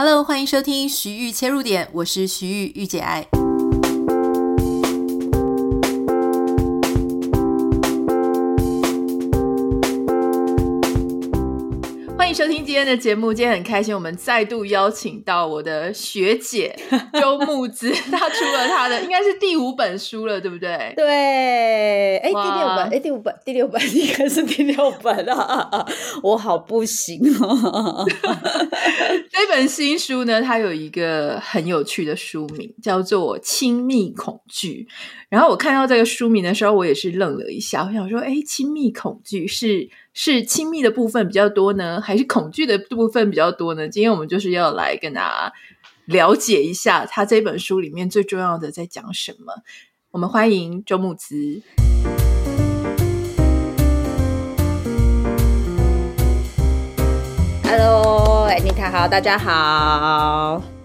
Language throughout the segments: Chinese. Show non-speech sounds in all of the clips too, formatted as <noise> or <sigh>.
Hello，欢迎收听徐玉切入点，我是徐玉玉姐爱。收听今天的节目，今天很开心，我们再度邀请到我的学姐 <laughs> 周木子，她出了她的应该是第五本书了，对不对？对，哎，第六本，哎，第五本，第六本 <laughs> 应该是第六本啊，<laughs> 我好不行哦。这本新书呢，它有一个很有趣的书名，叫做《亲密恐惧》。然后我看到这个书名的时候，我也是愣了一下，我想说，哎，亲密恐惧是？是亲密的部分比较多呢，还是恐惧的部分比较多呢？今天我们就是要来跟大家了解一下他这本书里面最重要的在讲什么。我们欢迎周慕姿。Hello，妮塔好，大家好。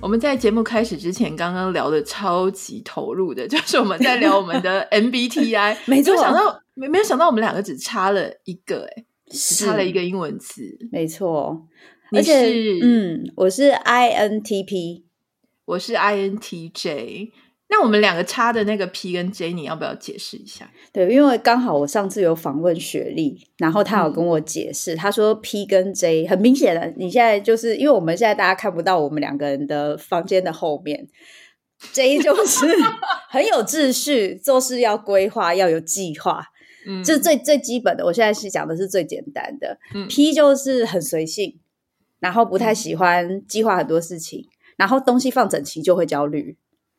我们在节目开始之前，刚刚聊的超级投入的，<laughs> 就是我们在聊我们的 <laughs> MBTI，没错，想到没没有想到我们两个只差了一个，哎，只差了一个英文词，没错。而且嗯，我是 INTP，我是 INTJ。那我们两个差的那个 P 跟 J，你要不要解释一下？对，因为刚好我上次有访问雪莉，然后她有跟我解释，嗯、他说 P 跟 J 很明显的，你现在就是因为我们现在大家看不到我们两个人的房间的后面，J 就是 <laughs> 很有秩序，做事要规划，要有计划，嗯，这是最最基本的。我现在是讲的是最简单的，嗯，P 就是很随性，然后不太喜欢计划很多事情，嗯、然后东西放整齐就会焦虑。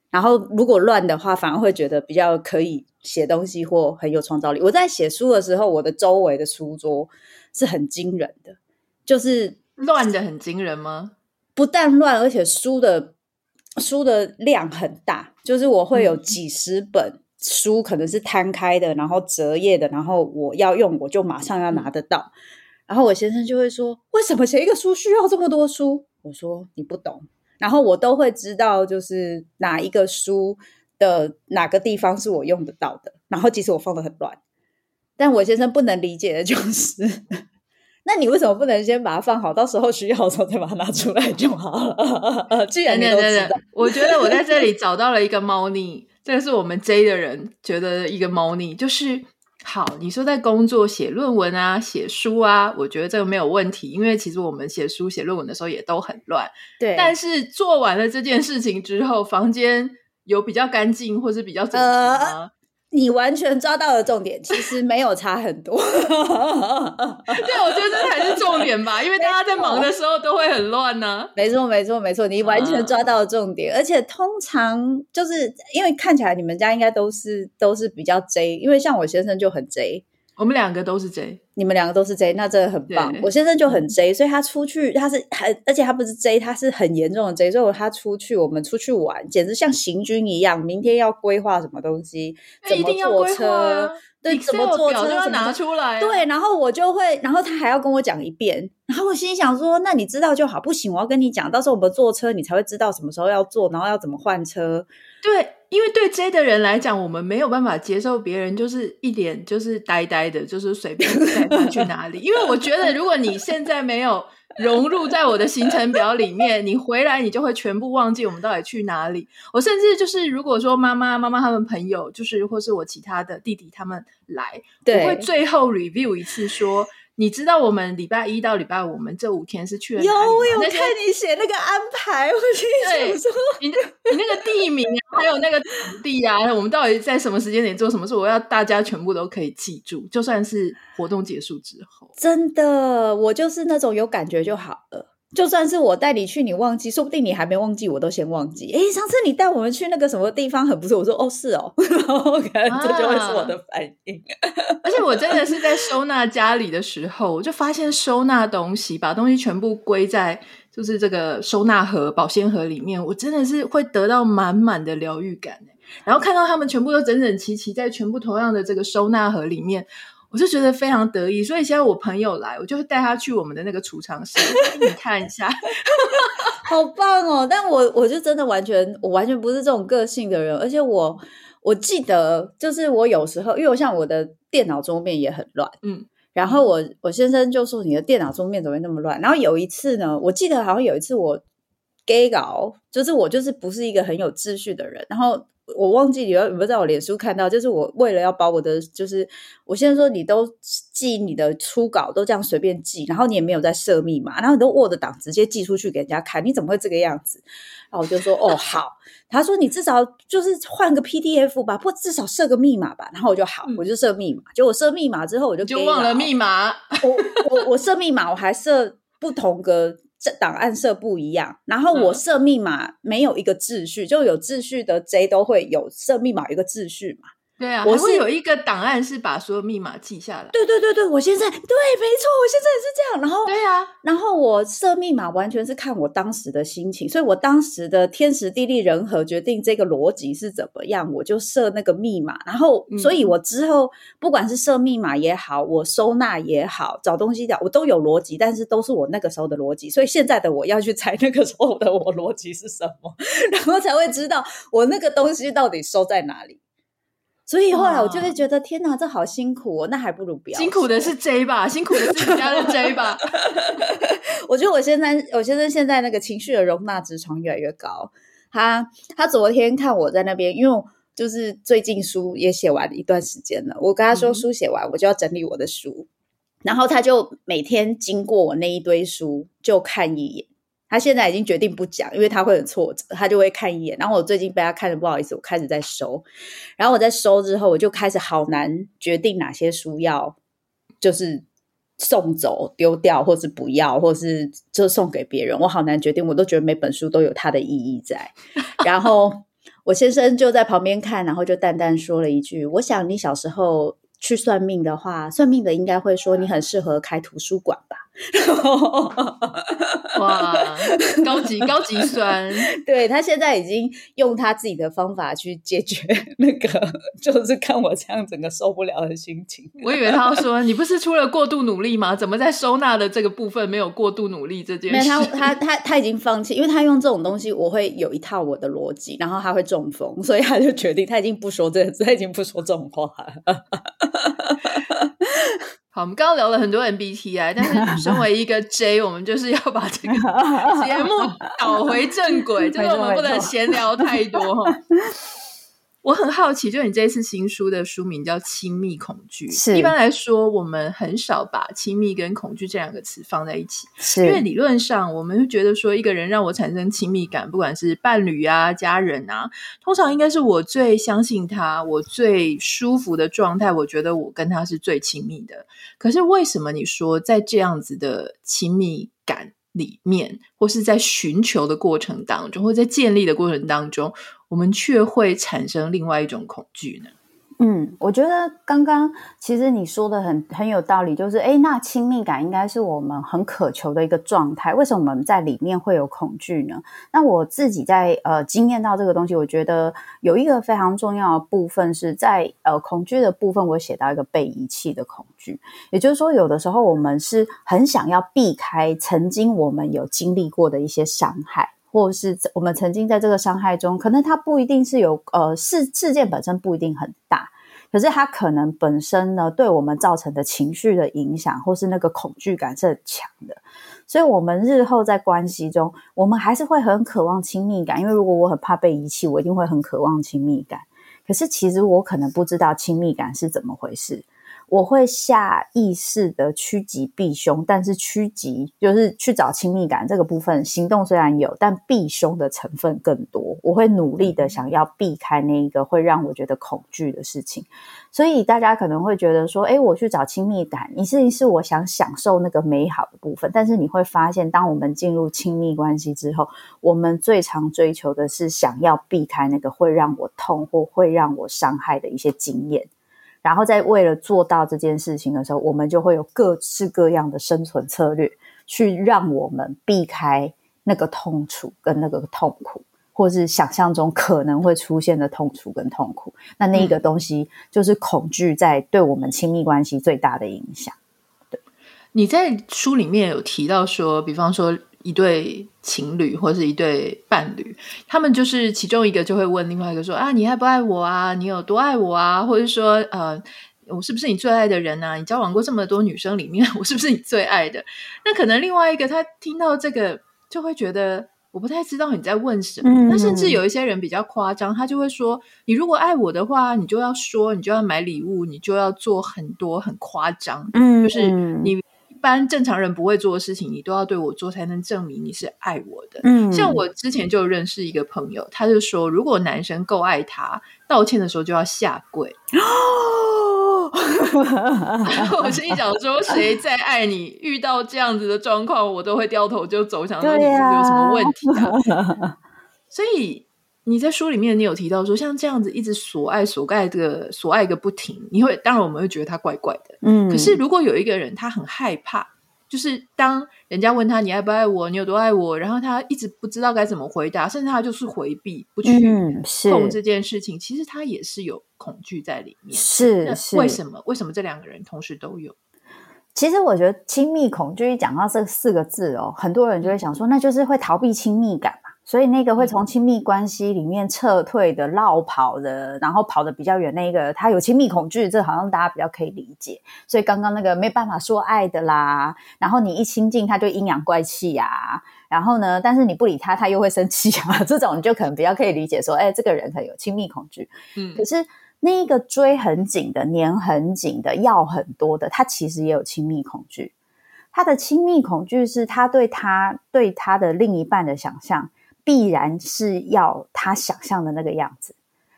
然后，如果乱的话，反而会觉得比较可以写东西或很有创造力。我在写书的时候，我的周围的书桌是很惊人的，就是乱的很惊人吗？不但乱，而且书的书的量很大，就是我会有几十本书，可能是摊开的，然后折页的，然后我要用，我就马上要拿得到。然后我先生就会说：“为什么写一个书需要这么多书？”我说：“你不懂。”然后我都会知道，就是哪一个书的哪个地方是我用得到的。然后即使我放的很乱，但我先生不能理解的就是，<laughs> 那你为什么不能先把它放好，到时候需要的时候再把它拿出来就好了？<laughs> 既然你都知道，我觉得我在这里 <laughs> 找到了一个猫腻，这个是我们 J 的人觉得一个猫腻，就是。好，你说在工作写论文啊，写书啊，我觉得这个没有问题，因为其实我们写书写论文的时候也都很乱。对，但是做完了这件事情之后，房间有比较干净或是比较整齐吗？呃你完全抓到了重点，其实没有差很多。<laughs> 对，我觉得这才是重点吧，因为大家在忙的时候都会很乱呢、啊。没错，没错，没错，你完全抓到了重点。啊、而且通常就是因为看起来你们家应该都是都是比较 J，因为像我先生就很 J。我们两个都是 J，你们两个都是 J，那真的很棒。我先生就很 J，所以他出去他是很，而且他不是 J，他是很严重的 J，所以他出去，我们出去玩，简直像行军一样。明天要规划什么东西，怎么坐车，对，怎么坐车拿出来，对，然后我就会，然后他还要跟我讲一遍，然后我心想说，那你知道就好，不行，我要跟你讲，到时候我们坐车，你才会知道什么时候要坐，然后要怎么换车，对。因为对 J 的人来讲，我们没有办法接受别人就是一脸就是呆呆的，就是随便 <laughs> 带他去哪里。因为我觉得，如果你现在没有融入在我的行程表里面，你回来你就会全部忘记我们到底去哪里。我甚至就是，如果说妈妈、妈妈他们朋友，就是或是我其他的弟弟他们来，我会最后 review 一次说。你知道我们礼拜一到礼拜五，我们这五天是去了？有，我有看你写那个安排，我跟你说，你你那个地名还有那个场地啊，我们到底在什么时间点做什么事？我要大家全部都可以记住，就算是活动结束之后。真的，我就是那种有感觉就好了。就算是我带你去，你忘记，说不定你还没忘记，我都先忘记。诶，上次你带我们去那个什么地方很不错，我说哦是哦，<laughs> 然后可能这就会是我的反应。啊、<laughs> 而且我真的是在收纳家里的时候，我就发现收纳东西，把东西全部归在就是这个收纳盒、保鲜盒里面，我真的是会得到满满的疗愈感。然后看到他们全部都整整齐齐在全部同样的这个收纳盒里面。我就觉得非常得意，所以现在我朋友来，我就会带他去我们的那个储藏室，给你看一下，<laughs> 好棒哦！但我我就真的完全，我完全不是这种个性的人，而且我我记得，就是我有时候，因为我像我的电脑桌面也很乱，嗯。然后我我先生就说：“你的电脑桌面怎么会那么乱？”然后有一次呢，我记得好像有一次我 gay 搞，就是我就是不是一个很有秩序的人，然后。我忘记你有没有在我脸书看到，就是我为了要把我的，就是我现在说你都寄你的初稿都这样随便寄，然后你也没有在设密码，然后你都 Word 档直接寄出去给人家看，你怎么会这个样子？然后我就说哦好，他说你至少就是换个 PDF 吧，或至少设个密码吧。然后我就好，我就设密码。就我设密码之后，我就就忘了密码。我我我设密码，我还设不同个。这档案设不一样，然后我设密码没有一个秩序，嗯、就有秩序的 J 都会有设密码一个秩序嘛。对啊，我是有一个档案是把所有密码记下来。对对对对，我现在对，没错，我现在也是这样。然后对啊，然后我设密码完全是看我当时的心情，所以我当时的天时地利人和决定这个逻辑是怎么样，我就设那个密码。然后，所以我之后不管是设密码也好，我收纳也好，找东西找我都有逻辑，但是都是我那个时候的逻辑。所以现在的我要去猜那个时候的我逻辑是什么，<laughs> 然后才会知道我那个东西到底收在哪里。所以后来我就会觉得，天哪，这好辛苦哦！那还不如不要。辛苦的是 J 吧，辛苦的是你家的 <laughs> J 吧。我觉得我现在，我先生现在那个情绪的容纳值床越来越高。他他昨天看我在那边，因为就是最近书也写完一段时间了，我跟他说书写完，我就要整理我的书，嗯、然后他就每天经过我那一堆书就看一眼。他现在已经决定不讲，因为他会很挫折，他就会看一眼。然后我最近被他看的不好意思，我开始在收。然后我在收之后，我就开始好难决定哪些书要就是送走、丢掉，或是不要，或是就送给别人。我好难决定，我都觉得每本书都有它的意义在。<laughs> 然后我先生就在旁边看，然后就淡淡说了一句：“我想你小时候。”去算命的话，算命的应该会说你很适合开图书馆吧？<laughs> 哇，高级高级酸！<laughs> 对，他现在已经用他自己的方法去解决那个，<laughs> 就是看我这样整个受不了的心情。我以为他要说你不是出了过度努力吗？怎么在收纳的这个部分没有过度努力这件事？没有，他他他他已经放弃，因为他用这种东西，我会有一套我的逻辑，然后他会中风，所以他就决定他已经不说这个，他已经不说这种话了。好，我们刚刚聊了很多 MBTI，但是 <laughs> 身为一个 J，我们就是要把这个 <laughs> 节目导回正轨，就是我们不能闲聊太多哈。<laughs> 我很好奇，就你这一次新书的书名叫《亲密恐惧》。是一般来说，我们很少把亲密跟恐惧这两个词放在一起，是因为理论上，我们会觉得说，一个人让我产生亲密感，不管是伴侣啊、家人啊，通常应该是我最相信他，我最舒服的状态，我觉得我跟他是最亲密的。可是为什么你说在这样子的亲密感里面，或是在寻求的过程当中，或在建立的过程当中，我们却会产生另外一种恐惧呢？嗯，我觉得刚刚其实你说的很很有道理，就是诶，那亲密感应该是我们很渴求的一个状态，为什么我们在里面会有恐惧呢？那我自己在呃经验到这个东西，我觉得有一个非常重要的部分是在呃恐惧的部分，我写到一个被遗弃的恐惧，也就是说，有的时候我们是很想要避开曾经我们有经历过的一些伤害。或是我们曾经在这个伤害中，可能它不一定是有呃事事件本身不一定很大，可是它可能本身呢对我们造成的情绪的影响，或是那个恐惧感是很强的。所以，我们日后在关系中，我们还是会很渴望亲密感，因为如果我很怕被遗弃，我一定会很渴望亲密感。可是，其实我可能不知道亲密感是怎么回事。我会下意识的趋吉避凶，但是趋吉就是去找亲密感这个部分，行动虽然有，但避凶的成分更多。我会努力的想要避开那一个会让我觉得恐惧的事情。所以大家可能会觉得说，诶，我去找亲密感，你是是我想享受那个美好的部分。但是你会发现，当我们进入亲密关系之后，我们最常追求的是想要避开那个会让我痛或会让我伤害的一些经验。然后在为了做到这件事情的时候，我们就会有各式各样的生存策略，去让我们避开那个痛楚跟那个痛苦，或是想象中可能会出现的痛楚跟痛苦。那那一个东西就是恐惧在对我们亲密关系最大的影响。对，你在书里面有提到说，比方说。一对情侣或是一对伴侣，他们就是其中一个就会问另外一个说：“啊，你爱不爱我啊？你有多爱我啊？”或者说：“呃，我是不是你最爱的人啊？你交往过这么多女生里面，<laughs> 我是不是你最爱的？那可能另外一个他听到这个就会觉得。我不太知道你在问什么，那、嗯、甚至有一些人比较夸张，他就会说：“你如果爱我的话，你就要说，你就要买礼物，你就要做很多很夸张，嗯，就是你一般正常人不会做的事情，你都要对我做，才能证明你是爱我的。”嗯，像我之前就认识一个朋友，他就说，如果男生够爱他，道歉的时候就要下跪。<laughs> 我心里想说，谁再爱你？遇到这样子的状况，我都会掉头就走，想说你有什么问题啊？所以你在书里面，你有提到说，像这样子一直索爱、索爱这个索爱个不停，你会当然我们会觉得他怪怪的。嗯，可是如果有一个人他很害怕。就是当人家问他你爱不爱我，你有多爱我，然后他一直不知道该怎么回答，甚至他就是回避不去碰这件事情，嗯、其实他也是有恐惧在里面。是是，为什么？为什么这两个人同时都有？其实我觉得亲密恐惧一讲到这四个字哦，很多人就会想说，那就是会逃避亲密感嘛。所以那个会从亲密关系里面撤退的、绕跑的，然后跑得比较远，那个他有亲密恐惧，这好像大家比较可以理解。所以刚刚那个没办法说爱的啦，然后你一亲近他就阴阳怪气呀、啊，然后呢，但是你不理他，他又会生气啊，<laughs> 这种你就可能比较可以理解说，哎，这个人很有亲密恐惧。嗯，可是那个追很紧的、黏很紧的、要很多的，他其实也有亲密恐惧。他的亲密恐惧是他对他对他的另一半的想象。必然是要他想象的那个样子，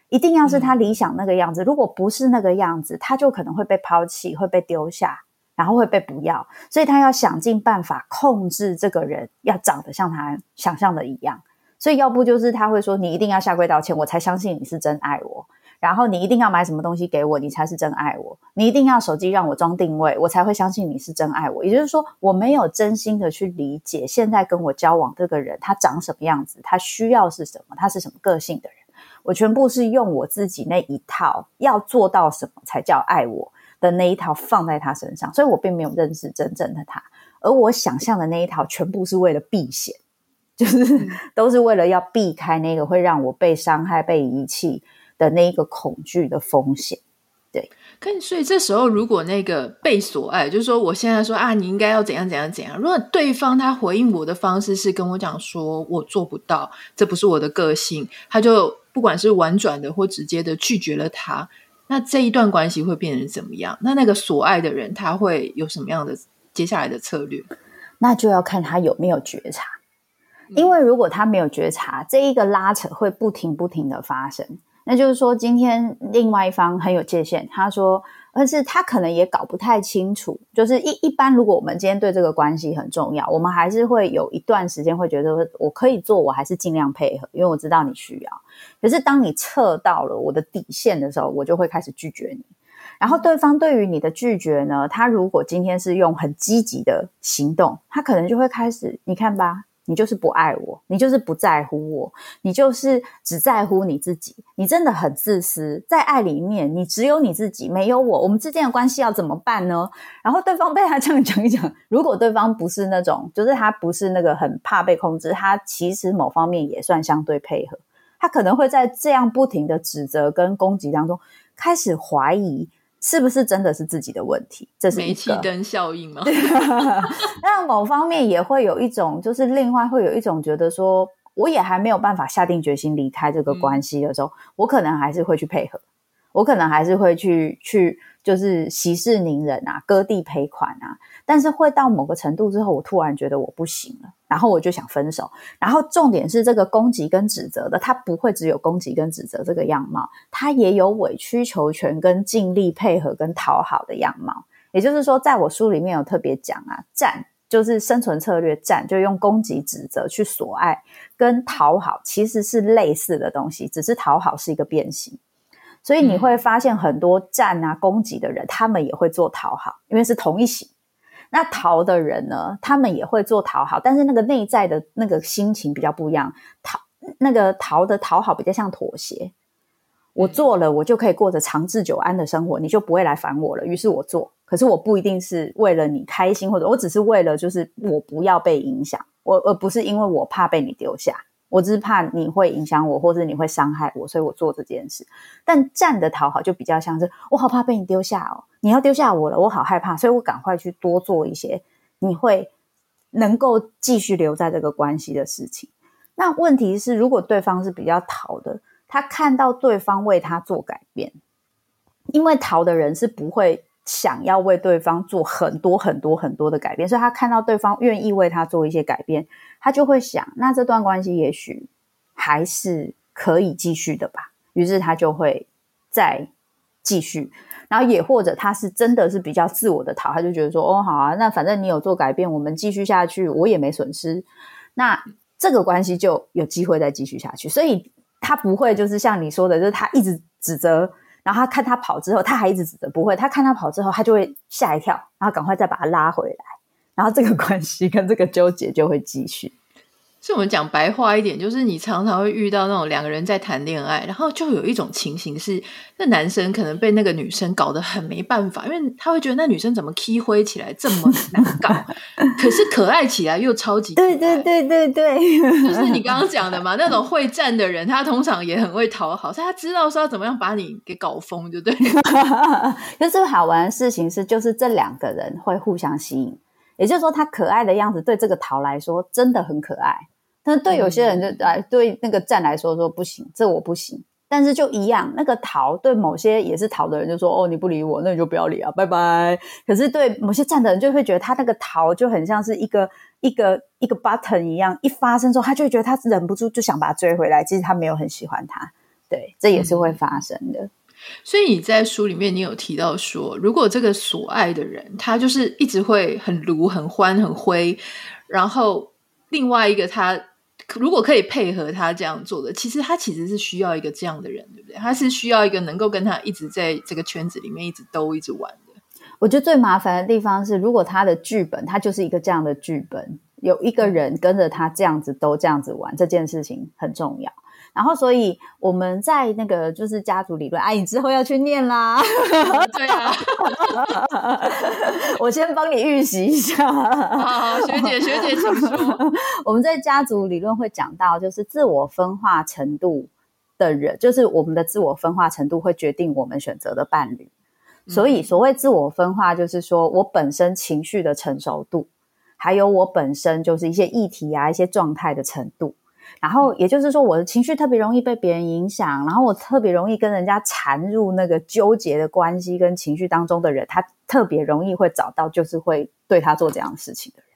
一定要是他理想那个样子。如果不是那个样子，他就可能会被抛弃，会被丢下，然后会被不要。所以他要想尽办法控制这个人，要长得像他想象的一样。所以要不就是他会说：“你一定要下跪道歉，我才相信你是真爱我。”然后你一定要买什么东西给我，你才是真爱我。你一定要手机让我装定位，我才会相信你是真爱我。也就是说，我没有真心的去理解现在跟我交往这个人他长什么样子，他需要是什么，他是什么个性的人。我全部是用我自己那一套要做到什么才叫爱我的那一套放在他身上，所以我并没有认识真正的他。而我想象的那一套全部是为了避险，就是都是为了要避开那个会让我被伤害、被遗弃的那一个恐惧的风险，对。可所以这时候，如果那个被所爱，就是说，我现在说啊，你应该要怎样怎样怎样。如果对方他回应我的方式是跟我讲说，我做不到，这不是我的个性，他就不管是婉转的或直接的拒绝了他，那这一段关系会变成怎么样？那那个所爱的人他会有什么样的接下来的策略？那就要看他有没有觉察，因为如果他没有觉察，这一个拉扯会不停不停的发生。那就是说，今天另外一方很有界限，他说，但是他可能也搞不太清楚。就是一一般，如果我们今天对这个关系很重要，我们还是会有一段时间会觉得，我可以做，我还是尽量配合，因为我知道你需要。可是当你测到了我的底线的时候，我就会开始拒绝你。然后对方对于你的拒绝呢，他如果今天是用很积极的行动，他可能就会开始，你看吧。你就是不爱我，你就是不在乎我，你就是只在乎你自己，你真的很自私。在爱里面，你只有你自己，没有我，我们之间的关系要怎么办呢？然后对方被他 <laughs> 这样讲一讲，如果对方不是那种，就是他不是那个很怕被控制，他其实某方面也算相对配合，他可能会在这样不停的指责跟攻击当中开始怀疑。是不是真的是自己的问题？这是煤气灯效应吗？<laughs> 那某方面也会有一种，就是另外会有一种觉得说，我也还没有办法下定决心离开这个关系的时候，嗯、我可能还是会去配合，我可能还是会去去。就是息事宁人啊，割地赔款啊，但是会到某个程度之后，我突然觉得我不行了，然后我就想分手。然后重点是这个攻击跟指责的，他不会只有攻击跟指责这个样貌，他也有委曲求全跟尽力配合跟讨好的样貌。也就是说，在我书里面有特别讲啊，战就是生存策略战，就用攻击指责去索爱跟讨好，其实是类似的东西，只是讨好是一个变形。所以你会发现很多战啊攻击的人，他们也会做讨好，因为是同一型。那逃的人呢，他们也会做讨好，但是那个内在的那个心情比较不一样。讨那个逃的讨好比较像妥协，我做了，我就可以过着长治久安的生活，你就不会来烦我了。于是我做，可是我不一定是为了你开心，或者我只是为了就是我不要被影响，我而不是因为我怕被你丢下。我只是怕你会影响我，或者你会伤害我，所以我做这件事。但站的讨好就比较像是，我好怕被你丢下哦，你要丢下我了，我好害怕，所以我赶快去多做一些你会能够继续留在这个关系的事情。那问题是，如果对方是比较讨的，他看到对方为他做改变，因为讨的人是不会。想要为对方做很多很多很多的改变，所以他看到对方愿意为他做一些改变，他就会想，那这段关系也许还是可以继续的吧。于是他就会再继续，然后也或者他是真的是比较自我的讨，他就觉得说，哦，好啊，那反正你有做改变，我们继续下去，我也没损失，那这个关系就有机会再继续下去。所以他不会就是像你说的，就是他一直指责。然后他看他跑之后，他还一直指着不会。他看他跑之后，他就会吓一跳，然后赶快再把他拉回来。然后这个关系跟这个纠结就会继续。所以我们讲白话一点，就是你常常会遇到那种两个人在谈恋爱，然后就有一种情形是，那男生可能被那个女生搞得很没办法，因为他会觉得那女生怎么漆灰起来这么难搞，<laughs> 可是可爱起来又超级对对对对对，就是你刚刚讲的嘛，那种会战的人，他通常也很会讨好，所以他知道说要怎么样把你给搞疯，就对。<laughs> 可是最好玩的事情是，就是这两个人会互相吸引。也就是说，他可爱的样子对这个桃来说真的很可爱，但是对有些人就来对那个站来说说不行，这我不行。但是就一样，那个逃对某些也是逃的人就说哦，你不理我，那你就不要理啊，拜拜。可是对某些站的人就会觉得他那个逃就很像是一个一个一个 button 一样，一发生之后他就会觉得他忍不住就想把他追回来，其实他没有很喜欢他。对，这也是会发生的。嗯所以你在书里面，你有提到说，如果这个所爱的人，他就是一直会很卢、很欢、很灰，然后另外一个他如果可以配合他这样做的，其实他其实是需要一个这样的人，对不对？他是需要一个能够跟他一直在这个圈子里面一直兜、一直玩的。我觉得最麻烦的地方是，如果他的剧本他就是一个这样的剧本，有一个人跟着他这样子都、这样子玩，这件事情很重要。然后，所以我们在那个就是家族理论，哎，你之后要去念啦。<laughs> 对啊，<laughs> 我先帮你预习一下。学姐，学姐，请说。我们在家族理论会讲到，就是自我分化程度的人，就是我们的自我分化程度会决定我们选择的伴侣。所以，所谓自我分化，就是说我本身情绪的成熟度，还有我本身就是一些议题啊、一些状态的程度。然后也就是说，我的情绪特别容易被别人影响，然后我特别容易跟人家缠入那个纠结的关系跟情绪当中的人，他特别容易会找到就是会对他做这样的事情的人，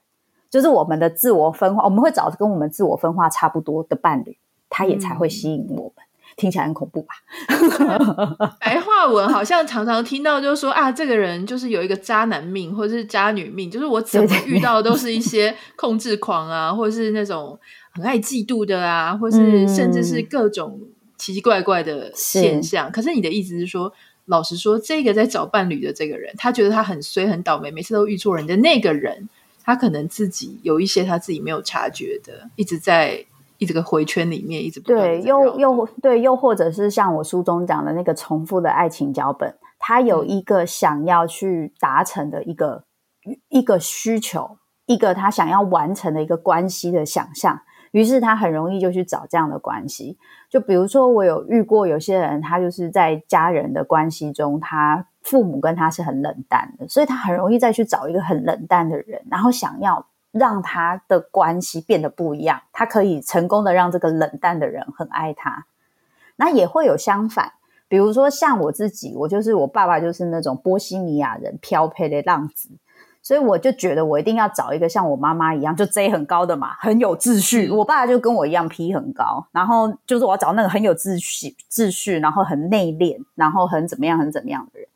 就是我们的自我分化，我们会找跟我们自我分化差不多的伴侣，他也才会吸引我们。嗯、听起来很恐怖吧？<laughs> 白话文好像常常听到就是说啊，这个人就是有一个渣男命或者是渣女命，就是我怎么遇到的都是一些控制狂啊，或者是那种。很爱嫉妒的啊，或是甚至是各种奇奇怪怪的现象。嗯、可是你的意思是说，老实说，这个在找伴侣的这个人，他觉得他很衰、很倒霉，每次都遇错人的那个人，他可能自己有一些他自己没有察觉的，一直在一直个回圈里面，一直不对，又又对，又或者是像我书中讲的那个重复的爱情脚本，他有一个想要去达成的一个、嗯、一个需求，一个他想要完成的一个关系的想象。于是他很容易就去找这样的关系，就比如说我有遇过有些人，他就是在家人的关系中，他父母跟他是很冷淡的，所以他很容易再去找一个很冷淡的人，然后想要让他的关系变得不一样，他可以成功的让这个冷淡的人很爱他。那也会有相反，比如说像我自己，我就是我爸爸就是那种波西米亚人，漂配的浪子。所以我就觉得我一定要找一个像我妈妈一样，就 J 很高的嘛，很有秩序。我爸就跟我一样 P 很高，然后就是我要找那个很有秩序、秩序，然后很内敛，然后很怎么样、很怎么样的人。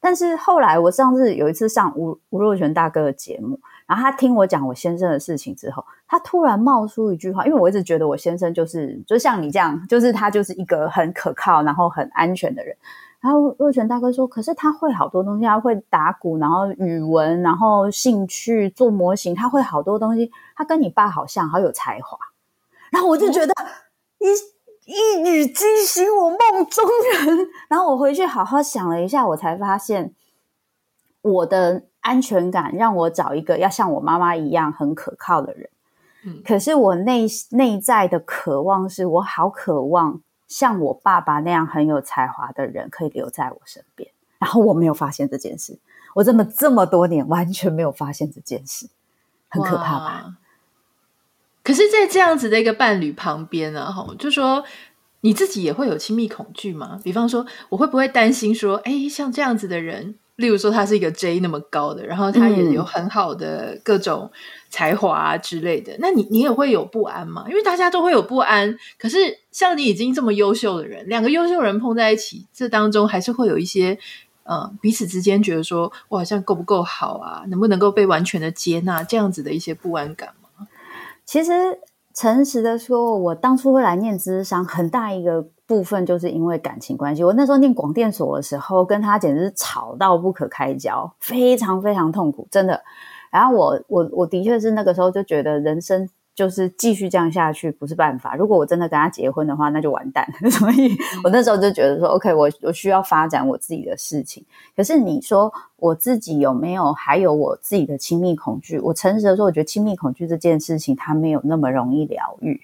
但是后来我上次有一次上吴吴若权大哥的节目，然后他听我讲我先生的事情之后，他突然冒出一句话，因为我一直觉得我先生就是就像你这样，就是他就是一个很可靠，然后很安全的人。然后若泉大哥说：“可是他会好多东西，他会打鼓，然后语文，然后兴趣做模型，他会好多东西。他跟你爸好像，好有才华。”然后我就觉得一一语惊醒我梦中人。<laughs> 然后我回去好好想了一下，我才发现我的安全感让我找一个要像我妈妈一样很可靠的人。嗯，可是我内内在的渴望是我好渴望像我爸爸那样很有才华的人可以留在我身边，然后我没有发现这件事，我这么这么多年完全没有发现这件事，很可怕吧？可是，在这样子的一个伴侣旁边呢，哈，就说你自己也会有亲密恐惧吗？比方说，我会不会担心说，哎，像这样子的人？例如说，他是一个 J 那么高的，然后他也有很好的各种才华之类的。嗯、那你你也会有不安吗？因为大家都会有不安。可是像你已经这么优秀的人，两个优秀人碰在一起，这当中还是会有一些呃彼此之间觉得说，我好像够不够好啊？能不能够被完全的接纳？这样子的一些不安感吗？其实诚实的说，我当初会来念资商，很大一个。部分就是因为感情关系，我那时候念广电所的时候，跟他简直是吵到不可开交，非常非常痛苦，真的。然后我我我的确是那个时候就觉得人生就是继续这样下去不是办法。如果我真的跟他结婚的话，那就完蛋。<laughs> 所以我那时候就觉得说，OK，我我需要发展我自己的事情。可是你说我自己有没有还有我自己的亲密恐惧？我诚实的说，我觉得亲密恐惧这件事情它没有那么容易疗愈。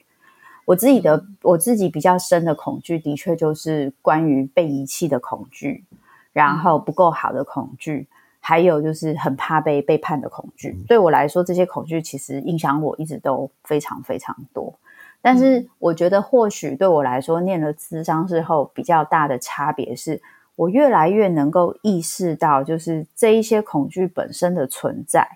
我自己的我自己比较深的恐惧，的确就是关于被遗弃的恐惧，然后不够好的恐惧，还有就是很怕被背叛的恐惧。对我来说，这些恐惧其实影响我一直都非常非常多。但是，我觉得或许对我来说，念了咨商之后，比较大的差别是我越来越能够意识到，就是这一些恐惧本身的存在。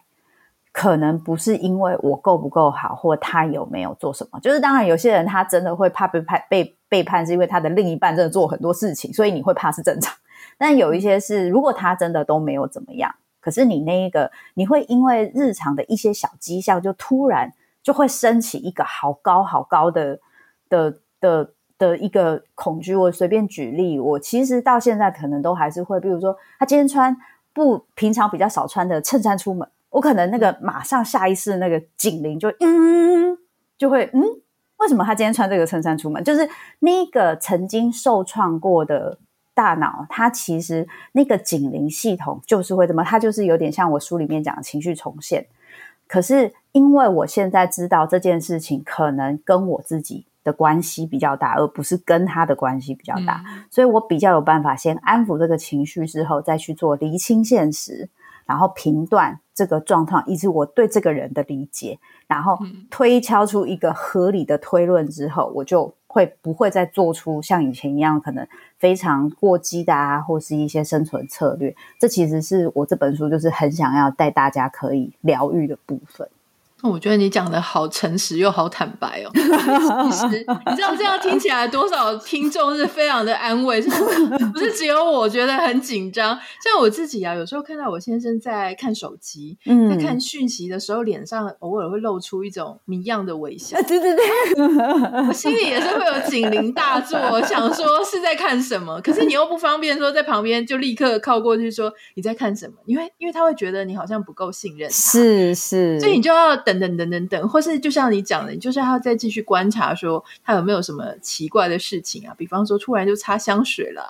可能不是因为我够不够好，或他有没有做什么。就是当然，有些人他真的会怕被叛被背叛，是因为他的另一半真的做很多事情，所以你会怕是正常。但有一些是，如果他真的都没有怎么样，可是你那一个，你会因为日常的一些小迹象，就突然就会升起一个好高好高的的的的一个恐惧。我随便举例，我其实到现在可能都还是会，比如说他今天穿不平常比较少穿的衬衫出门。我可能那个马上下意识那个警铃就嗯，就会嗯，为什么他今天穿这个衬衫出门？就是那个曾经受创过的大脑，它其实那个警铃系统就是会怎么，它就是有点像我书里面讲的情绪重现。可是因为我现在知道这件事情可能跟我自己的关系比较大，而不是跟他的关系比较大，嗯、所以我比较有办法先安抚这个情绪之后，再去做厘清现实。然后评断这个状况，以及我对这个人的理解，然后推敲出一个合理的推论之后，我就会不会再做出像以前一样可能非常过激的啊，或是一些生存策略。这其实是我这本书就是很想要带大家可以疗愈的部分。我觉得你讲的好诚实又好坦白哦。其实你知道这样听起来多少听众是非常的安慰，是 <laughs> 不是只有我觉得很紧张？像我自己啊，有时候看到我先生在看手机，在看讯息的时候，脸上偶尔会露出一种谜样的微笑。对对对，我心里也是会有警铃大作，想说是在看什么，可是你又不方便说在旁边就立刻靠过去说你在看什么，因为因为他会觉得你好像不够信任他，是是，所以你就要。等等等等等，或是就像你讲的，你就是要再继续观察，说他有没有什么奇怪的事情啊？比方说，突然就擦香水了，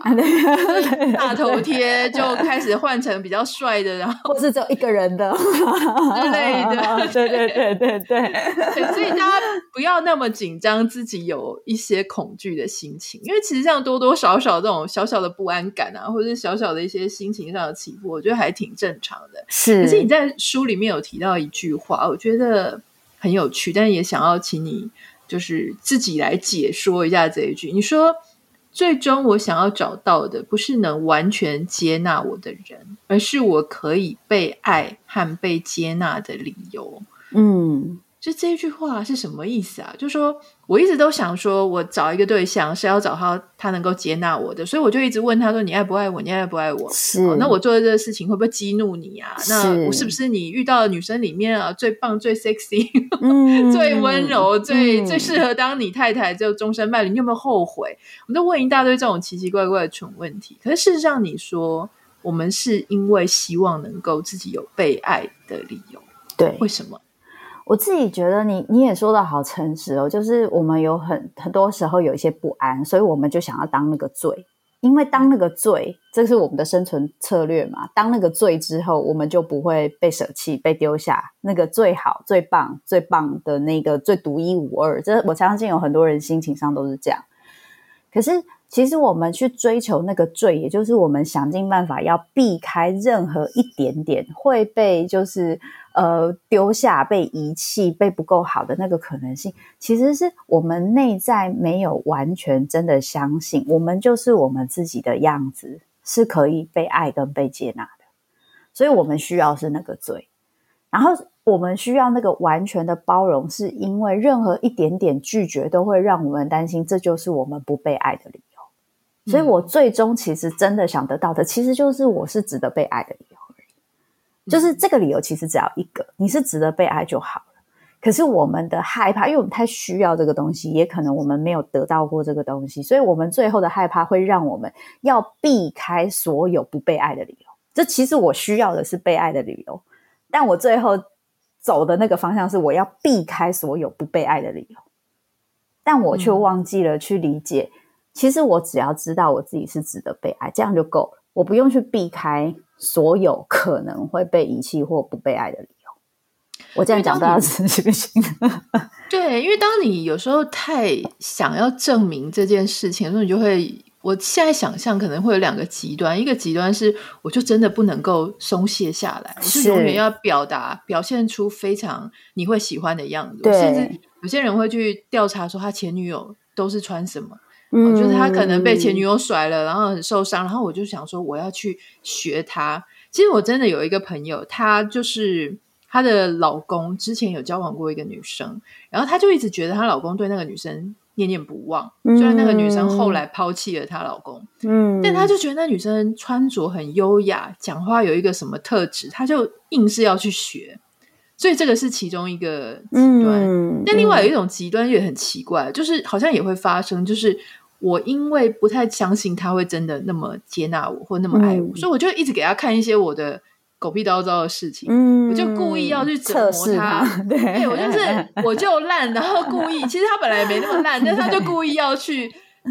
<laughs> 大头贴就开始换成比较帅的，然后或是只有一个人的之类的。<laughs> 对对对对对，所以大家不要那么紧张，自己有一些恐惧的心情，因为其实这样多多少少这种小小的不安感啊，或者是小小的一些心情上的起伏，我觉得还挺正常的。是，可是你在书里面有提到一句话，我觉得。的很有趣，但也想要请你就是自己来解说一下这一句。你说，最终我想要找到的不是能完全接纳我的人，而是我可以被爱和被接纳的理由。嗯。就这句话是什么意思啊？就是说我一直都想说，我找一个对象是要找他，他能够接纳我的，所以我就一直问他说：“你爱不爱我？你爱不爱我？是、哦、那我做的这个事情会不会激怒你啊？那我是不是你遇到的女生里面啊最棒、最 sexy、嗯、<laughs> 最温柔、最、嗯、最适合当你太太就终身伴侣？你有没有后悔？”我都问一大堆这种奇奇怪怪的蠢问题。可是事实上，你说我们是因为希望能够自己有被爱的理由，对？为什么？我自己觉得你你也说的好诚实哦，就是我们有很很多时候有一些不安，所以我们就想要当那个罪，因为当那个罪，这是我们的生存策略嘛。当那个罪之后，我们就不会被舍弃、被丢下。那个最好、最棒、最棒的那个最独一无二，这我相信有很多人心情上都是这样。可是，其实我们去追求那个罪，也就是我们想尽办法要避开任何一点点会被就是呃丢下、被遗弃、被不够好的那个可能性，其实是我们内在没有完全真的相信，我们就是我们自己的样子是可以被爱跟被接纳的，所以我们需要是那个罪，然后。我们需要那个完全的包容，是因为任何一点点拒绝都会让我们担心，这就是我们不被爱的理。所以我最终其实真的想得到的，其实就是我是值得被爱的理由而已。就是这个理由其实只要一个，你是值得被爱就好了。可是我们的害怕，因为我们太需要这个东西，也可能我们没有得到过这个东西，所以我们最后的害怕会让我们要避开所有不被爱的理由。这其实我需要的是被爱的理由，但我最后。走的那个方向是我要避开所有不被爱的理由，但我却忘记了去理解，嗯、其实我只要知道我自己是值得被爱，这样就够了，我不用去避开所有可能会被遗弃或不被爱的理由。我这样讲大家是不是？<laughs> 对，因为当你有时候太想要证明这件事情，所以你就会。我现在想象可能会有两个极端，一个极端是我就真的不能够松懈下来，是就永远要表达表现出非常你会喜欢的样子。甚至有些人会去调查说他前女友都是穿什么，嗯，就是他可能被前女友甩了，然后很受伤，然后我就想说我要去学他。其实我真的有一个朋友，她就是她的老公之前有交往过一个女生，然后她就一直觉得她老公对那个女生。念念不忘，虽然那个女生后来抛弃了她老公，嗯，但她就觉得那女生穿着很优雅，讲话有一个什么特质，她就硬是要去学，所以这个是其中一个极端。嗯，但另外有一种极端也很奇怪，就是好像也会发生，就是我因为不太相信他会真的那么接纳我或那么爱我，嗯，所以我就一直给他看一些我的。狗屁叨叨的事情，嗯，我就故意要去折磨他，他对，对，我就是 <laughs> 我就烂，然后故意，其实他本来也没那么烂，但是他就故意要去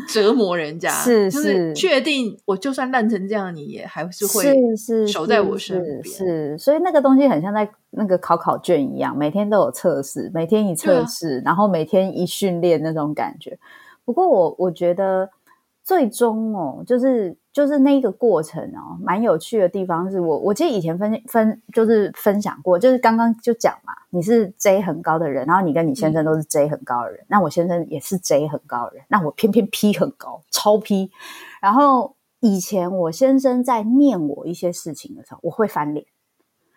折磨人家，是是，确定我就算烂成这样，你也还是会是守在我身边，是，所以那个东西很像在那个考考卷一样，每天都有测试，每天一测试，啊，然后每天一训练那种感觉。不过我我觉得最终哦，就是。就是那一个过程哦，蛮有趣的地方是我，我记得以前分分就是分享过，就是刚刚就讲嘛，你是 J 很高的人，然后你跟你先生都是 J 很高的人，嗯、那我先生也是 J 很高的人，那我偏偏 P 很高，超 P。然后以前我先生在念我一些事情的时候，我会翻脸，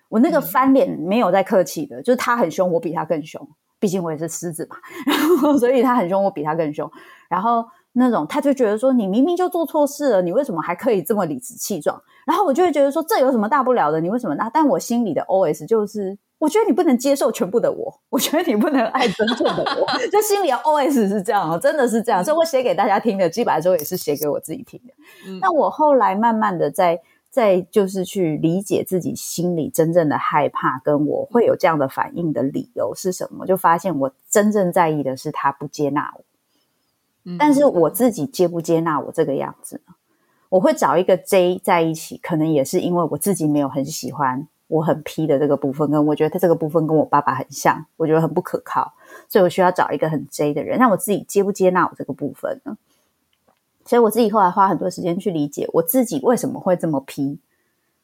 我那个翻脸没有在客气的，嗯、就是他很凶，我比他更凶，毕竟我也是狮子嘛，然后 <laughs> 所以他很凶，我比他更凶，然后。那种他就觉得说，你明明就做错事了，你为什么还可以这么理直气壮？然后我就会觉得说，这有什么大不了的？你为什么那？但我心里的 OS 就是，我觉得你不能接受全部的我，我觉得你不能爱真正的我。就心里的 OS 是这样哦，真的是这样。所以我写给大家听的，基本上也是写给我自己听的。那、嗯、我后来慢慢的在在就是去理解自己心里真正的害怕，跟我会有这样的反应的理由是什么，就发现我真正在意的是他不接纳我。但是我自己接不接纳我这个样子呢？我会找一个 J 在一起，可能也是因为我自己没有很喜欢我很 P 的这个部分，跟我觉得他这个部分跟我爸爸很像，我觉得很不可靠，所以我需要找一个很 J 的人。那我自己接不接纳我这个部分呢？所以我自己后来花很多时间去理解我自己为什么会这么 P，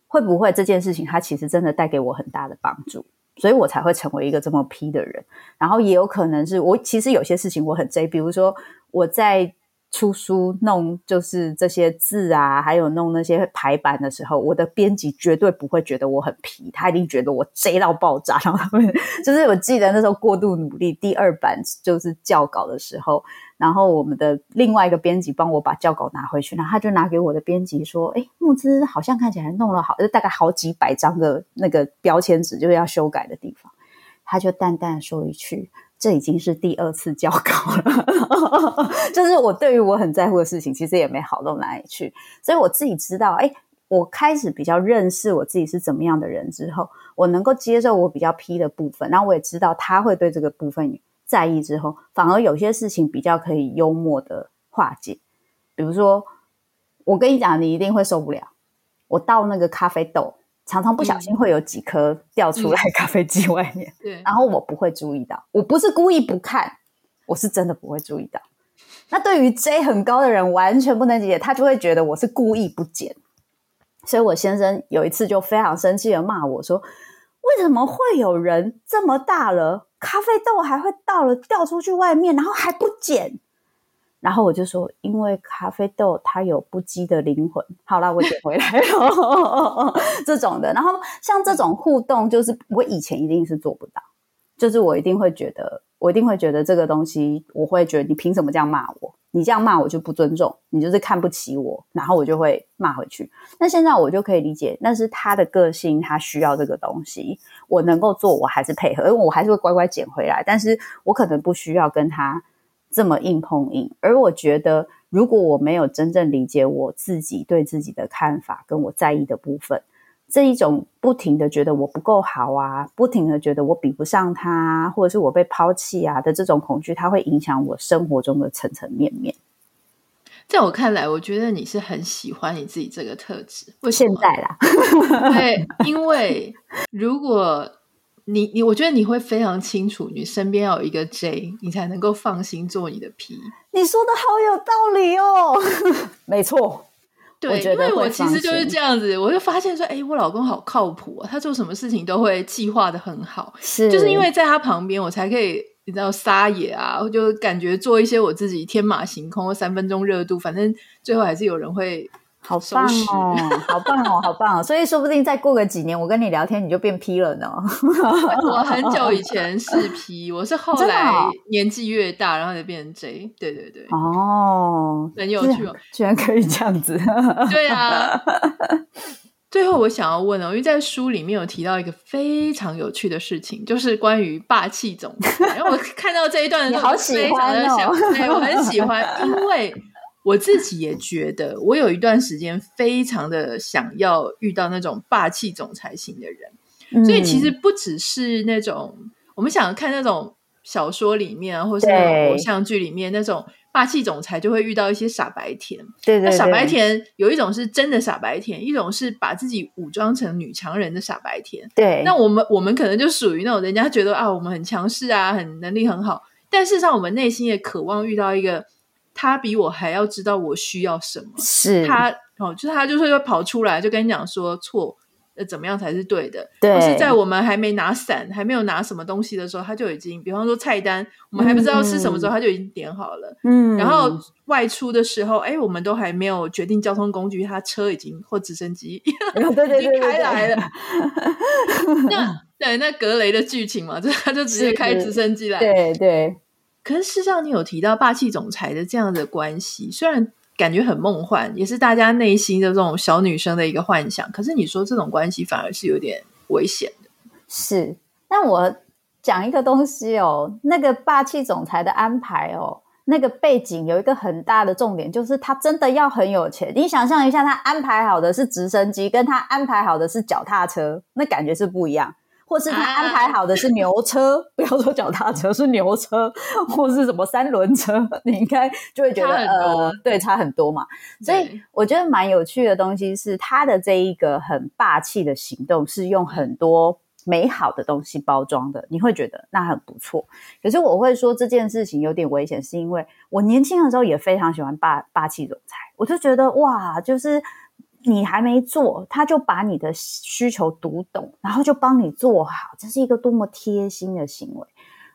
会不会这件事情它其实真的带给我很大的帮助？所以我才会成为一个这么 P 的人，然后也有可能是我其实有些事情我很 J，比如说我在出书弄就是这些字啊，还有弄那些排版的时候，我的编辑绝对不会觉得我很 P，他一定觉得我 J 到爆炸。然后他们 <laughs> 就是我记得那时候过度努力第二版就是校稿的时候。然后我们的另外一个编辑帮我把校稿拿回去，然后他就拿给我的编辑说：“哎，慕姿好像看起来弄了好，就大概好几百张的那个标签纸，就是要修改的地方。”他就淡淡说一句：“这已经是第二次校稿了。<laughs> ”就是我对于我很在乎的事情，其实也没好到哪里去。所以我自己知道，哎，我开始比较认识我自己是怎么样的人之后，我能够接受我比较 P 的部分，然后我也知道他会对这个部分。在意之后，反而有些事情比较可以幽默的化解。比如说，我跟你讲，你一定会受不了。我倒那个咖啡豆，常常不小心会有几颗掉出来咖啡机外面。嗯、<laughs> 对，然后我不会注意到，我不是故意不看，我是真的不会注意到。那对于 J 很高的人，完全不能理解，他就会觉得我是故意不捡。所以我先生有一次就非常生气的骂我说：“为什么会有人这么大了，咖啡豆还会倒了掉出去外面，然后还不捡？”然后我就说：“因为咖啡豆它有不羁的灵魂。”好啦，我捡回来了 <laughs> 这种的。然后像这种互动，就是我以前一定是做不到，就是我一定会觉得。我一定会觉得这个东西，我会觉得你凭什么这样骂我？你这样骂我就不尊重，你就是看不起我，然后我就会骂回去。那现在我就可以理解，那是他的个性，他需要这个东西，我能够做，我还是配合，因为我还是会乖乖捡回来。但是我可能不需要跟他这么硬碰硬。而我觉得，如果我没有真正理解我自己对自己的看法，跟我在意的部分。这一种不停的觉得我不够好啊，不停的觉得我比不上他，或者是我被抛弃啊的这种恐惧，它会影响我生活中的层层面面。在我看来，我觉得你是很喜欢你自己这个特质。为现在啦，对，因为如果你你，我觉得你会非常清楚，你身边要有一个 J，你才能够放心做你的 P。你说的好有道理哦，<laughs> 没错。对，因为我其实就是这样子，我就发现说，哎，我老公好靠谱啊，他做什么事情都会计划的很好，是，就是因为在他旁边，我才可以你知道撒野啊，我就感觉做一些我自己天马行空、三分钟热度，反正最后还是有人会。好棒哦，好棒哦，好棒哦！所以说不定再过个几年，我跟你聊天，你就变 P 了呢。我很久以前 <laughs> 是 P，我是后来年纪越大，然后就变成 J。对对对，哦，很有趣哦，居然可以这样子。<laughs> 对啊。最后我想要问哦，因为在书里面有提到一个非常有趣的事情，就是关于霸气总裁。然后我看到这一段的时候，好喜欢哦，对，我很喜欢，因为。我自己也觉得，我有一段时间非常的想要遇到那种霸气总裁型的人，嗯、所以其实不只是那种我们想看那种小说里面啊，或是偶像剧里面那种霸气总裁，就会遇到一些傻白甜。对，对，对，那傻白甜有一种是真的傻白甜，一种是把自己武装成女强人的傻白甜。对，那我们我们可能就属于那种人家觉得啊，我们很强势啊，很能力很好，但事实上我们内心也渴望遇到一个。他比我还要知道我需要什么，是他哦，就是他就是会跑出来就跟你讲说错，呃，怎么样才是对的？对，或是在我们还没拿伞、还没有拿什么东西的时候，他就已经，比方说菜单，我们还不知道吃什么时候，他就已经点好了。嗯，然后外出的时候，哎，我们都还没有决定交通工具，他车已经或直升机，<laughs> 已经开来了。那对，那格雷的剧情嘛，就他就直接开直升机来，对对。可是事实上，你有提到霸气总裁的这样的关系，虽然感觉很梦幻，也是大家内心的这种小女生的一个幻想。可是你说这种关系反而是有点危险的。是，那我讲一个东西哦，那个霸气总裁的安排哦，那个背景有一个很大的重点，就是他真的要很有钱。你想象一下，他安排好的是直升机，跟他安排好的是脚踏车，那感觉是不一样。或是他安排好的是牛车，啊、<laughs> 不要说脚踏车，是牛车，<laughs> 或是什么三轮车，<laughs> 你应该就会觉得呃，对，差很多嘛。所以我觉得蛮有趣的东西是他的这一个很霸气的行动，是用很多美好的东西包装的，你会觉得那很不错。可是我会说这件事情有点危险，是因为我年轻的时候也非常喜欢霸霸气总裁，我就觉得哇，就是。你还没做，他就把你的需求读懂，然后就帮你做好，这是一个多么贴心的行为。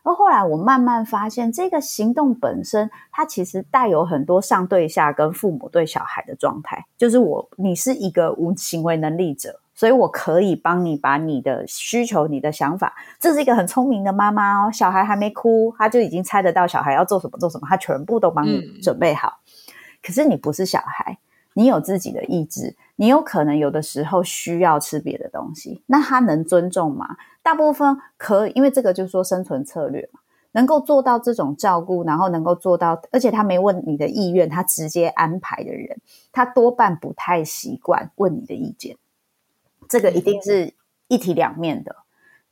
而后来我慢慢发现，这个行动本身，它其实带有很多上对下跟父母对小孩的状态。就是我，你是一个无行为能力者，所以我可以帮你把你的需求、你的想法，这是一个很聪明的妈妈哦。小孩还没哭，他就已经猜得到小孩要做什么做什么，他全部都帮你准备好。嗯。可是你不是小孩。你有自己的意志，你有可能有的时候需要吃别的东西，那他能尊重吗？大部分可以，因为这个就是说生存策略嘛，能够做到这种照顾，然后能够做到，而且他没问你的意愿，他直接安排的人，他多半不太习惯问你的意见，这个一定是一体两面的。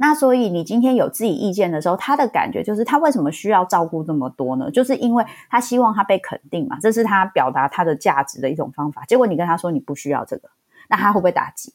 那所以你今天有自己意见的时候，他的感觉就是他为什么需要照顾这么多呢？就是因为他希望他被肯定嘛，这是他表达他的价值的一种方法。结果你跟他说你不需要这个，那他会不会打击？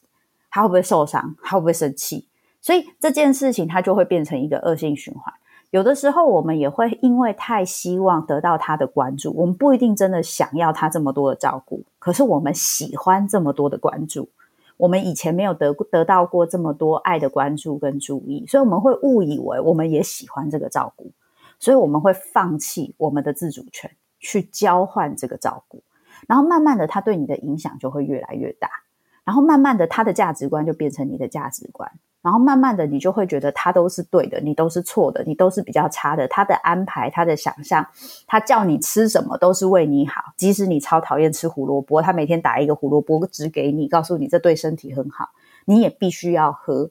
他会不会受伤？他会不会生气？所以这件事情他就会变成一个恶性循环。有的时候我们也会因为太希望得到他的关注，我们不一定真的想要他这么多的照顾，可是我们喜欢这么多的关注。我们以前没有得得到过这么多爱的关注跟注意，所以我们会误以为我们也喜欢这个照顾，所以我们会放弃我们的自主权去交换这个照顾，然后慢慢的他对你的影响就会越来越大，然后慢慢的他的价值观就变成你的价值观。然后慢慢的，你就会觉得他都是对的，你都是错的，你都是比较差的。他的安排，他的想象，他叫你吃什么都是为你好。即使你超讨厌吃胡萝卜，他每天打一个胡萝卜汁给你，告诉你这对身体很好，你也必须要喝。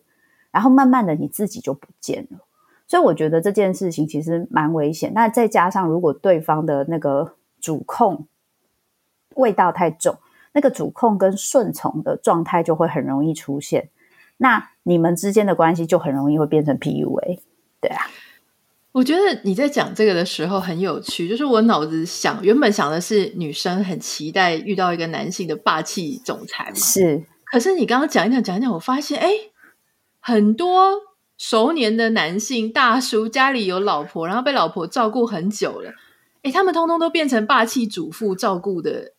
然后慢慢的，你自己就不见了。所以我觉得这件事情其实蛮危险。那再加上如果对方的那个主控味道太重，那个主控跟顺从的状态就会很容易出现。那你们之间的关系就很容易会变成 PUA，对啊。我觉得你在讲这个的时候很有趣，就是我脑子想，原本想的是女生很期待遇到一个男性的霸气总裁嘛，是。可是你刚刚讲一讲讲一讲，我发现哎，很多熟年的男性大叔家里有老婆，然后被老婆照顾很久了，哎，他们通通都变成霸气主妇照顾的。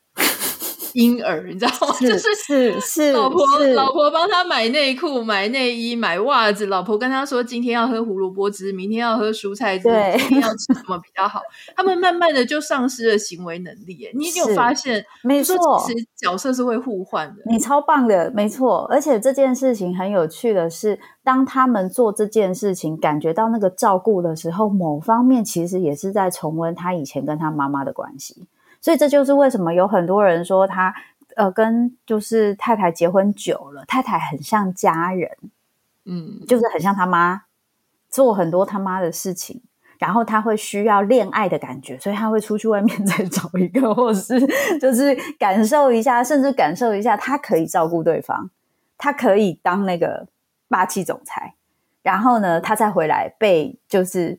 婴儿，你知道吗？是就是是是，老婆是老婆帮他买内裤、买内衣、买袜子。老婆跟他说，今天要喝胡萝卜汁，明天要喝蔬菜汁，对今天要吃什么比较好？他们慢慢的就丧失了行为能力。你有发现？没错，其实角色是会互换的。你超棒的，没错。而且这件事情很有趣的是，当他们做这件事情，感觉到那个照顾的时候，某方面其实也是在重温他以前跟他妈妈的关系。所以这就是为什么有很多人说他呃跟就是太太结婚久了，太太很像家人，嗯，就是很像他妈，做很多他妈的事情，然后他会需要恋爱的感觉，所以他会出去外面 <laughs> 再找一个，或是就是感受一下，甚至感受一下他可以照顾对方，他可以当那个霸气总裁，然后呢，他再回来被就是。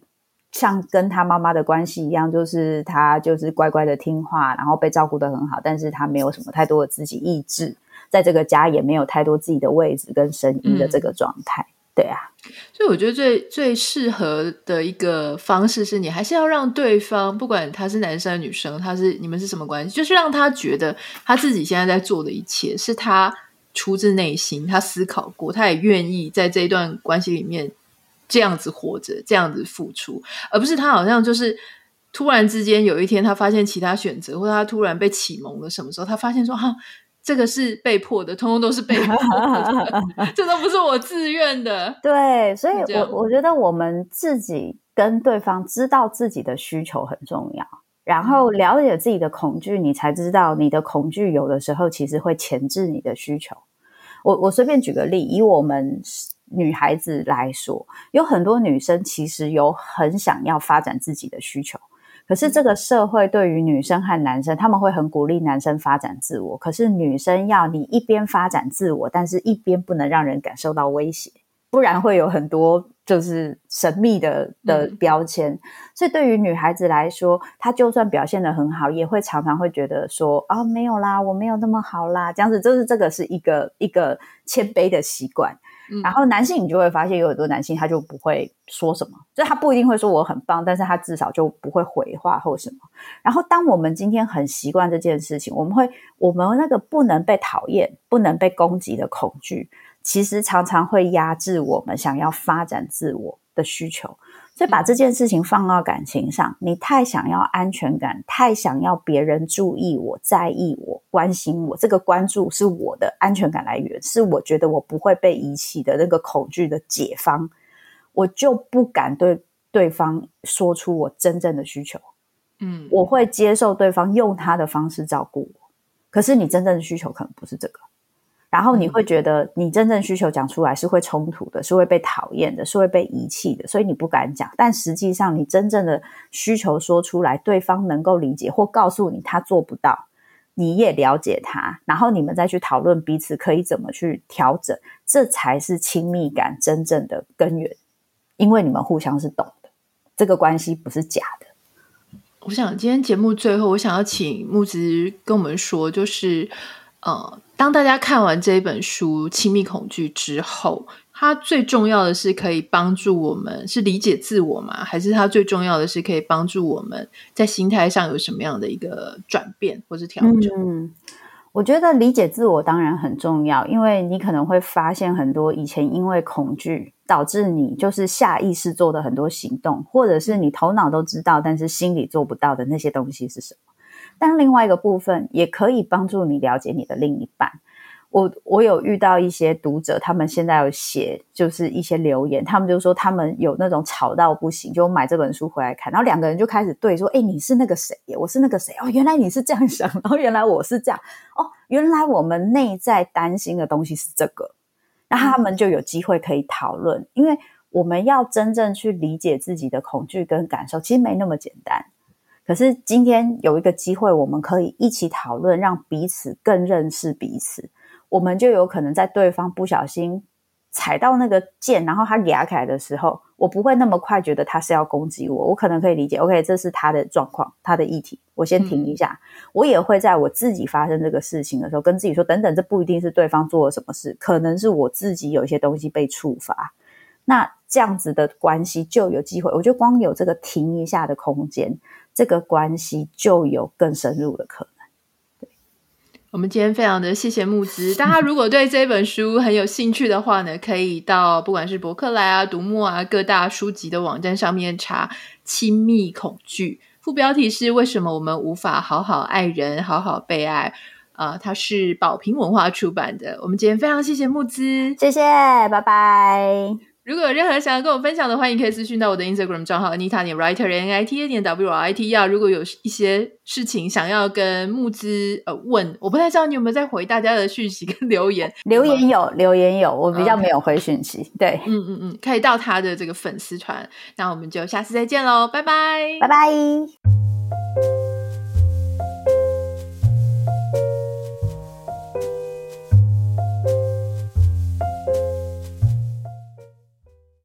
像跟他妈妈的关系一样，就是他就是乖乖的听话，然后被照顾的很好，但是他没有什么太多的自己意志，在这个家也没有太多自己的位置跟声音的这个状态。嗯、对啊，所以我觉得最最适合的一个方式是你还是要让对方，不管他是男生女生，他是你们是什么关系，就是让他觉得他自己现在在做的一切是他出自内心，他思考过，他也愿意在这一段关系里面。这样子活着，这样子付出，而不是他好像就是突然之间有一天，他发现其他选择，或者他突然被启蒙了，什么时候他发现说哈，这个是被迫的，通通都是被迫的，<laughs> 这都不是我自愿的。对，所以我我觉得我们自己跟对方知道自己的需求很重要，然后了解自己的恐惧，你才知道你的恐惧有的时候其实会钳制你的需求。我我随便举个例，以我们。女孩子来说，有很多女生其实有很想要发展自己的需求，可是这个社会对于女生和男生，他们会很鼓励男生发展自我，可是女生要你一边发展自我，但是一边不能让人感受到威胁，不然会有很多就是神秘的的标签。嗯。所以对于女孩子来说，她就算表现的很好，也会常常会觉得说啊，没有啦，我没有那么好啦，这样子就是这个是一个一个谦卑的习惯。然后男性，你就会发现有很多男性他就不会说什么，就他不一定会说我很棒，但是他至少就不会回话或什么。然后当我们今天很习惯这件事情，我们会我们那个不能被讨厌、不能被攻击的恐惧，其实常常会压制我们想要发展自我的需求。所以把这件事情放到感情上，你太想要安全感，太想要别人注意我、在意我、关心我，这个关注是我的安全感来源，是我觉得我不会被遗弃的那个恐惧的解方，我就不敢对对方说出我真正的需求。嗯，我会接受对方用他的方式照顾我，可是你真正的需求可能不是这个。然后你会觉得你真正需求讲出来是会冲突的，是会被讨厌的，是会被遗弃的，所以你不敢讲。但实际上，你真正的需求说出来，对方能够理解或告诉你他做不到，你也了解他，然后你们再去讨论彼此可以怎么去调整，这才是亲密感真正的根源。因为你们互相是懂的，这个关系不是假的。我想今天节目最后，我想要请木子跟我们说，就是呃，当大家看完这本书《亲密恐惧》之后。它最重要的是可以帮助我们是理解自我吗？还是它最重要的是可以帮助我们在心态上有什么样的一个转变或是调整？嗯，我觉得理解自我当然很重要，因为你可能会发现很多以前因为恐惧导致你就是下意识做的很多行动，或者是你头脑都知道，但是心里做不到的那些东西是什么。但另外一个部分也可以帮助你了解你的另一半。我我有遇到一些读者，他们现在有写，就是一些留言，他们就说他们有那种吵到不行，就买这本书回来看，然后两个人就开始对说：“哎，你是那个谁？我是那个谁？哦，原来你是这样想，然后原来我是这样，哦，原来我们内在担心的东西是这个。”那他们就有机会可以讨论，因为我们要真正去理解自己的恐惧跟感受，其实没那么简单。可是今天有一个机会，我们可以一起讨论，让彼此更认识彼此。我们就有可能在对方不小心踩到那个键，然后他压开来的时候，我不会那么快觉得他是要攻击我，我可能可以理解，OK，这是他的状况，他的议题，我先停一下。嗯。我也会在我自己发生这个事情的时候，跟自己说，等等，这不一定是对方做了什么事，可能是我自己有一些东西被触发。那这样子的关系就有机会，我觉得光有这个停一下的空间，这个关系就有更深入的可能。我们今天非常的谢谢木之，大家如果对这本书很有兴趣的话呢，可以到不管是博客来啊、读墨啊各大书籍的网站上面查《亲密恐惧》，副标题是“为什么我们无法好好爱人、好好被爱”。呃，它是宝瓶文化出版的。我们今天非常谢谢木之，谢谢，拜拜。如果有任何想要跟我分享的，欢迎可以私讯到我的 Instagram 账号 Anita 点 Writer N I T A 点 W I T 啊。如果有一些事情想要跟慕姿呃问，我不太知道你有没有在回大家的讯息跟留言。留言有，留言有，我比较没有回讯息。Okay. 对，嗯嗯嗯，可以到他的这个粉丝团。那我们就下次再见喽，拜拜，拜拜。